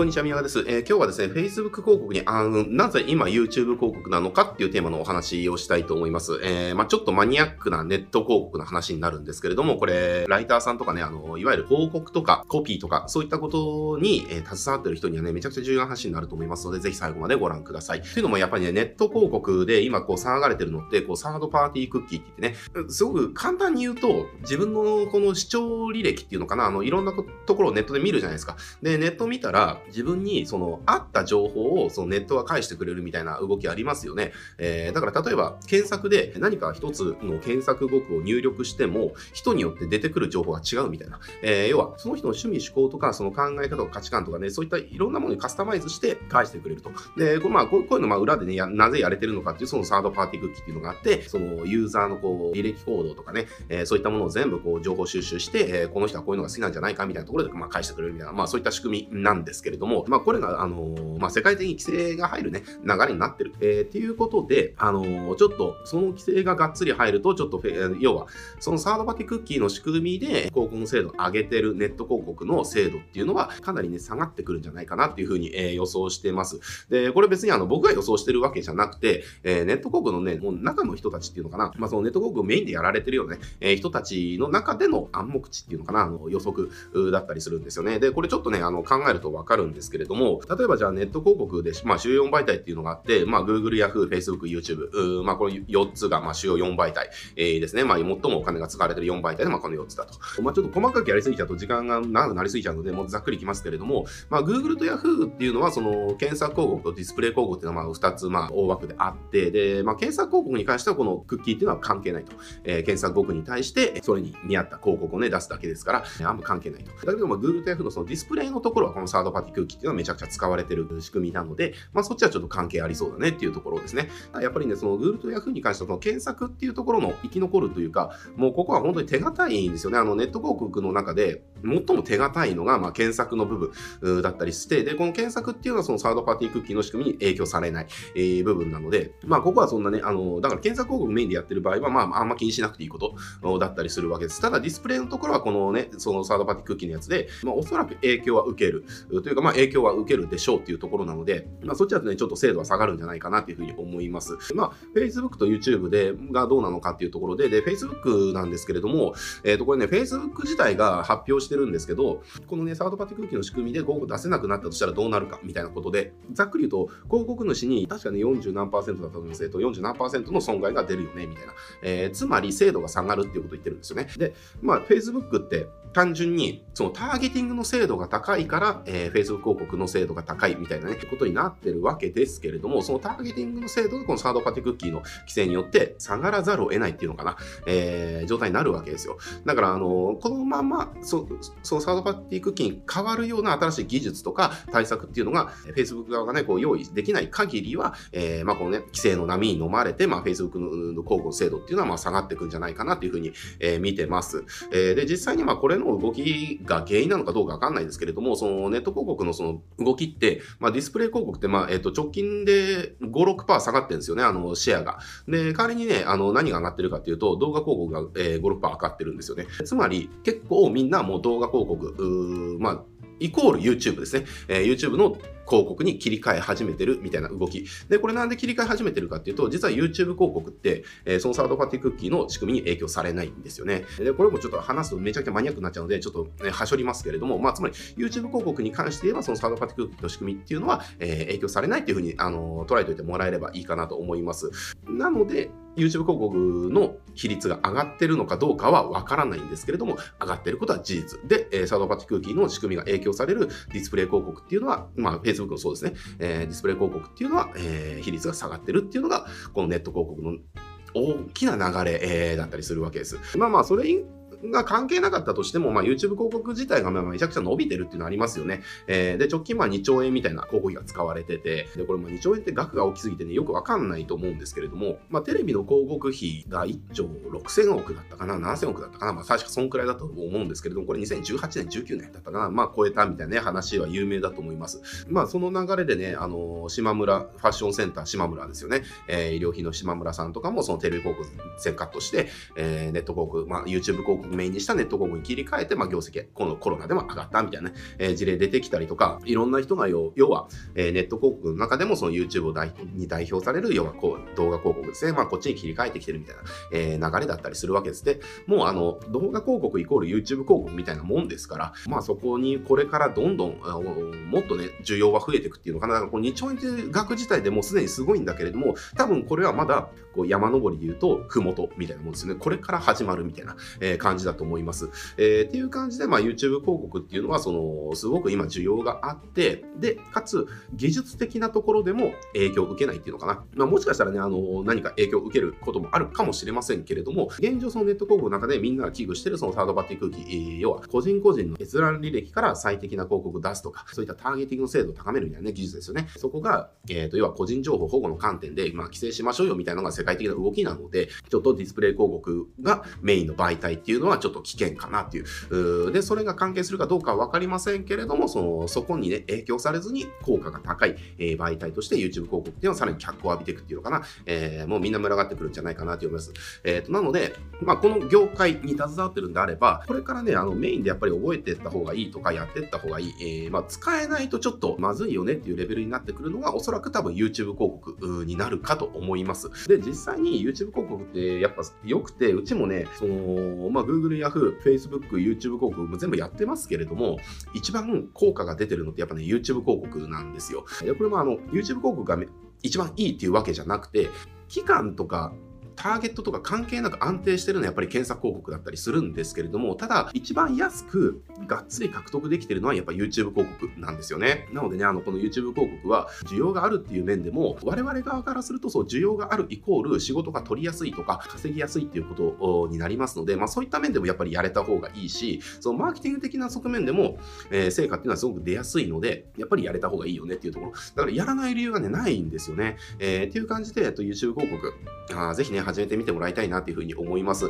こんにちは、宮川です。えー、今日はですね、Facebook 広告にあの、なぜ今 YouTube 広告なのかっていうテーマのお話をしたいと思います。えー、まあちょっとマニアックなネット広告の話になるんですけれども、これ、ライターさんとかね、あの、いわゆる広告とかコピーとか、そういったことに、えー、携わってる人にはね、めちゃくちゃ重要な話になると思いますので、ぜひ最後までご覧ください。というのもやっぱりね、ネット広告で今こう騒がれてるのって、こう、サードパーティークッキーって言ってね、すごく簡単に言うと、自分のこの視聴履歴っていうのかな、あの、いろんなところをネットで見るじゃないですか。で、ネット見たら、自分にそのあった情報をそのネットが返してくれるみたいな動きありますよね。えー、だから例えば検索で何か一つの検索語句を入力しても人によって出てくる情報が違うみたいな。えー、要はその人の趣味思考とかその考え方とか価値観とかね、そういったいろんなものにカスタマイズして返してくれると。で、こまあ、こういうのまあ裏でね、なぜやれてるのかっていうそのサードパーティークッキーっていうのがあって、そのユーザーのこう履歴行動とかね、えー、そういったものを全部こう情報収集して、え、この人はこういうのが好きなんじゃないかみたいなところでまあ返してくれるみたいな、まあそういった仕組みなんですけれども、まあこれがあのまあ世界的に規制が入るね、流れになってる。えー、っていうことで、あのー、ちょっと、その規制ががっつり入ると、ちょっと、要は、そのサードパティクッキーの仕組みで、広告の精度を上げてるネット広告の精度っていうのは、かなりね、下がってくるんじゃないかなっていうふうに、えー、予想してます。で、これ別にあの、僕が予想してるわけじゃなくて、えー、ネット広告のね、もう中の人たちっていうのかな、まあそのネット広告をメインでやられてるようなね、えー、人たちの中での暗黙知っていうのかな、あの、予測だったりするんですよね。で、これちょっとね、あの、考えるとわかるんですけれども、例えばじゃあネット広告で、まあ、主要4媒体っていうのがあって、まあ、Google、Yahoo、Facebook、YouTube、まあ、この4つが、まあ、主要4媒体、えー、ですね。まあ、最もお金が使われてる4媒体で、まあ、この4つだと。まあ、ちょっと細かくやりすぎちゃうと時間が長くなりすぎちゃうので、もうざっくりいきますけれども、まあ、Google と Yahoo っていうのは、その、検索広告とディスプレイ広告っていうのは、まあ、2つ、まあ、大枠であって、で、まあ、検索広告に関しては、このクッキーっていうのは関係ないと。えー、検索広告に対して、それに見合った広告をね、出すだけですから、あんま関係ないと。だけど、まあ、Google と Yahoo のそのディスプレイのところは、このサードパーティ空気っていうのはめちゃくちゃ使われてる仕組みなので、まあ、そっちはちょっと関係ありそうだねっていうところですね。やっぱりね、その Google と Yahoo に関しては、その検索っていうところの生き残るというか、もうここは本当に手堅いんですよね。あの、ネット広告の中で、最も手堅いのが、まあ、検索の部分だったりして、で、この検索っていうのはそのサードパーティークッキーの仕組みに影響されない、えー、部分なので、まあ、ここはそんなね、あの、だから検索広告メインでやってる場合は、まあ、あんま気にしなくていいことだったりするわけです。ただ、ディスプレイのところはこのね、そのサードパーティークッキーのやつで、まあ、おそらく影響は受ける、というか、まあ、影響は受けるでしょうっていうところなので、まあ、そっちだとね、ちょっと精度は下がるんじゃないかなっていうふうに思います。まあ、Facebook と YouTube で、がどうなのかっていうところで、で、Facebook なんですけれども、えっ、ー、と、これね、Facebook 自体が発表しててるんですけど、このね、サードパーティー空気の仕組みで広告出せなくなったとしたらどうなるかみたいなことで、ざっくり言うと、広告主に確かね、40何パーセントだったと思いますけど、40何パーセントの損害が出るよね、みたいな。えー、つまり、精度が下がるっていうことを言ってるんですよね。で、まあ、Facebook って単純に、そのターゲティングの精度が高いから、えー、Facebook 広告の精度が高いみたいなね、ことになってるわけですけれども、そのターゲティングの精度がこのサードパーティクッキーの規制によって下がらざるを得ないっていうのかな、えー、状態になるわけですよ。だから、あの、このまま、そうそのサードパーティークッキーに変わるような新しい技術とか対策っていうのが、Facebook 側がね、こう用意できない限りは、えー、まあこのね、規制の波に飲まれて、まあ Facebook の広告の精度っていうのはまあ下がっていくんじゃないかなっていうふうに、えー、見てます。えー、で、実際にまあこれの動きが原因なのかどうかわかんないですけれども、そのネット広告のその動きって、まあディスプレイ広告ってまあ、えっ、と直近で5、6%下がってるんですよね、あのシェアが。で、代わりにね、あの何が上がってるかっていうと、動画広告が、えー、5、6%上がってるんですよね。つまり、結構みんなもう動画広告、まあ、イコール YouTube ですね。えー、YouTube の広告に切り替え始めてるみたいな動き。で、これなんで切り替え始めてるかっていうと、実は YouTube 広告って、えー、そのサードパーティークッキーの仕組みに影響されないんですよね。で、これもちょっと話すとめちゃくちゃマニアックになっちゃうので、ちょっと、ね、はしょりますけれども、まあ、つまり YouTube 広告に関して言えば、そのサードパーティークッキーの仕組みっていうのは、えー、影響されないっていうふうに、あの捉えておいてもらえればいいかなと思います。なので、YouTube 広告の比率が上がってるのかどうかはわからないんですけれども、上がってることは事実。で、え、サードパーティークーキーの仕組みが影響されるディスプレイ広告っていうのは、まあ、Facebook もそうですね、えー、ディスプレイ広告っていうのは、えー、比率が下がってるっていうのが、このネット広告の大きな流れ、えー、だったりするわけです。まあまあ、それが関係なかったとしても、まあ、YouTube 広告自体がまあめちゃくちゃ伸びてるっていうのはありますよね。えー、で、直近まあ2兆円みたいな広告費が使われてて、で、これも2兆円って額が大きすぎてね、よくわかんないと思うんですけれども、まあ、テレビの広告費が1兆6000億だったかな、7000億だったかな、まあ、確かそんくらいだと思うんですけれども、これ2018年、19年だったかな、まあ、超えたみたいな、ね、話は有名だと思います。まあ、その流れでね、あの、島村、ファッションセンター島村ですよね、えー、医療費の島村さんとかも、そのテレビ広告全カットして、えー、ネット広告、まあ、YouTube 広告メインにしたネット広告に切り替えて、まあ、業績、このコロナでも上がったみたいなね、えー、事例出てきたりとか、いろんな人が要は、えー、ネット広告の中でもその YouTube を代に代表される、要はこう動画広告ですね。まあ、こっちに切り替えてきてるみたいな、えー、流れだったりするわけです。で、もうあの、動画広告イコール YouTube 広告みたいなもんですから、まあ、そこにこれからどんどん、もっとね、需要が増えていくっていうのかな。だからこの2兆円という額自体でもうすでにすごいんだけれども、多分これはまだこう山登りで言うと、ふもとみたいなもんですよね。これから始まるみたいな、えー、感じだと思います。えー、っていう感じで、まあ、YouTube 広告っていうのは、その、すごく今需要があって、で、かつ、技術的なところでも影響を受けないっていうのかな。まあ、もしかしたらね、あの、何か影響を受けることもあるかもしれませんけれども、現状そのネット広告の中でみんなが危惧してるそのサードパーティー空気、要は個人個人の閲覧履歴から最適な広告を出すとか、そういったターゲティングの精度を高めるみたいなね、技術ですよね。そこが、えっ、ー、と、要は個人情報保護の観点で、まあ、規制しましょうよみたいなのが世界的な動きなので、ちょっとディスプレイ広告がメインの媒体っていうのはちょっと危険かなっていう。で、それが関係するかどうかはわかりませんけれども、その、そこにね、影響されずに効果が高い、えー、媒体として YouTube 広告っていうのはさらに脚光を浴びていくっていうのかな。えー、もうみんな群がってくるんじゃないかなと思います。えっ、ー、と、なので、まあ、この業界に携わってるんであれば、これからね、あの、メインでやっぱり覚えていった方がいいとか、やっていった方がいい。えー、まあ、使えないとちょっとまずいよねっていうレベルになってくるのが、おそらく多分 YouTube 広告になるかと思います。で、実際に YouTube 広告ってやっぱ良くて、うちもね、その、まあ、Google、Google Yahoo、Facebook、YouTube 広告も全部やってますけれども、一番効果が出てるのってやっぱね、YouTube 広告なんですよ。これもあの、YouTube 広告が一番いいっていうわけじゃなくて、期間とかターゲットとか関係なく安定してるのはやっぱり検索広告だったりするんですけれども、ただ一番安くがっつり獲得できてるのはやっぱ YouTube 広告なんですよね。なのでね、あの、この YouTube 広告は需要があるっていう面でも、我々側からするとそう、需要があるイコール仕事が取りやすいとか稼ぎやすいっていうことになりますので、まあそういった面でもやっぱりやれた方がいいし、そのマーケティング的な側面でも、えー、成果っていうのはすごく出やすいので、やっぱりやれた方がいいよねっていうところ。だからやらない理由がね、ないんですよね。えー、っていう感じで、えっと、YouTube 広告、あぜひね、始めてみてもらいたいなというふうに思います。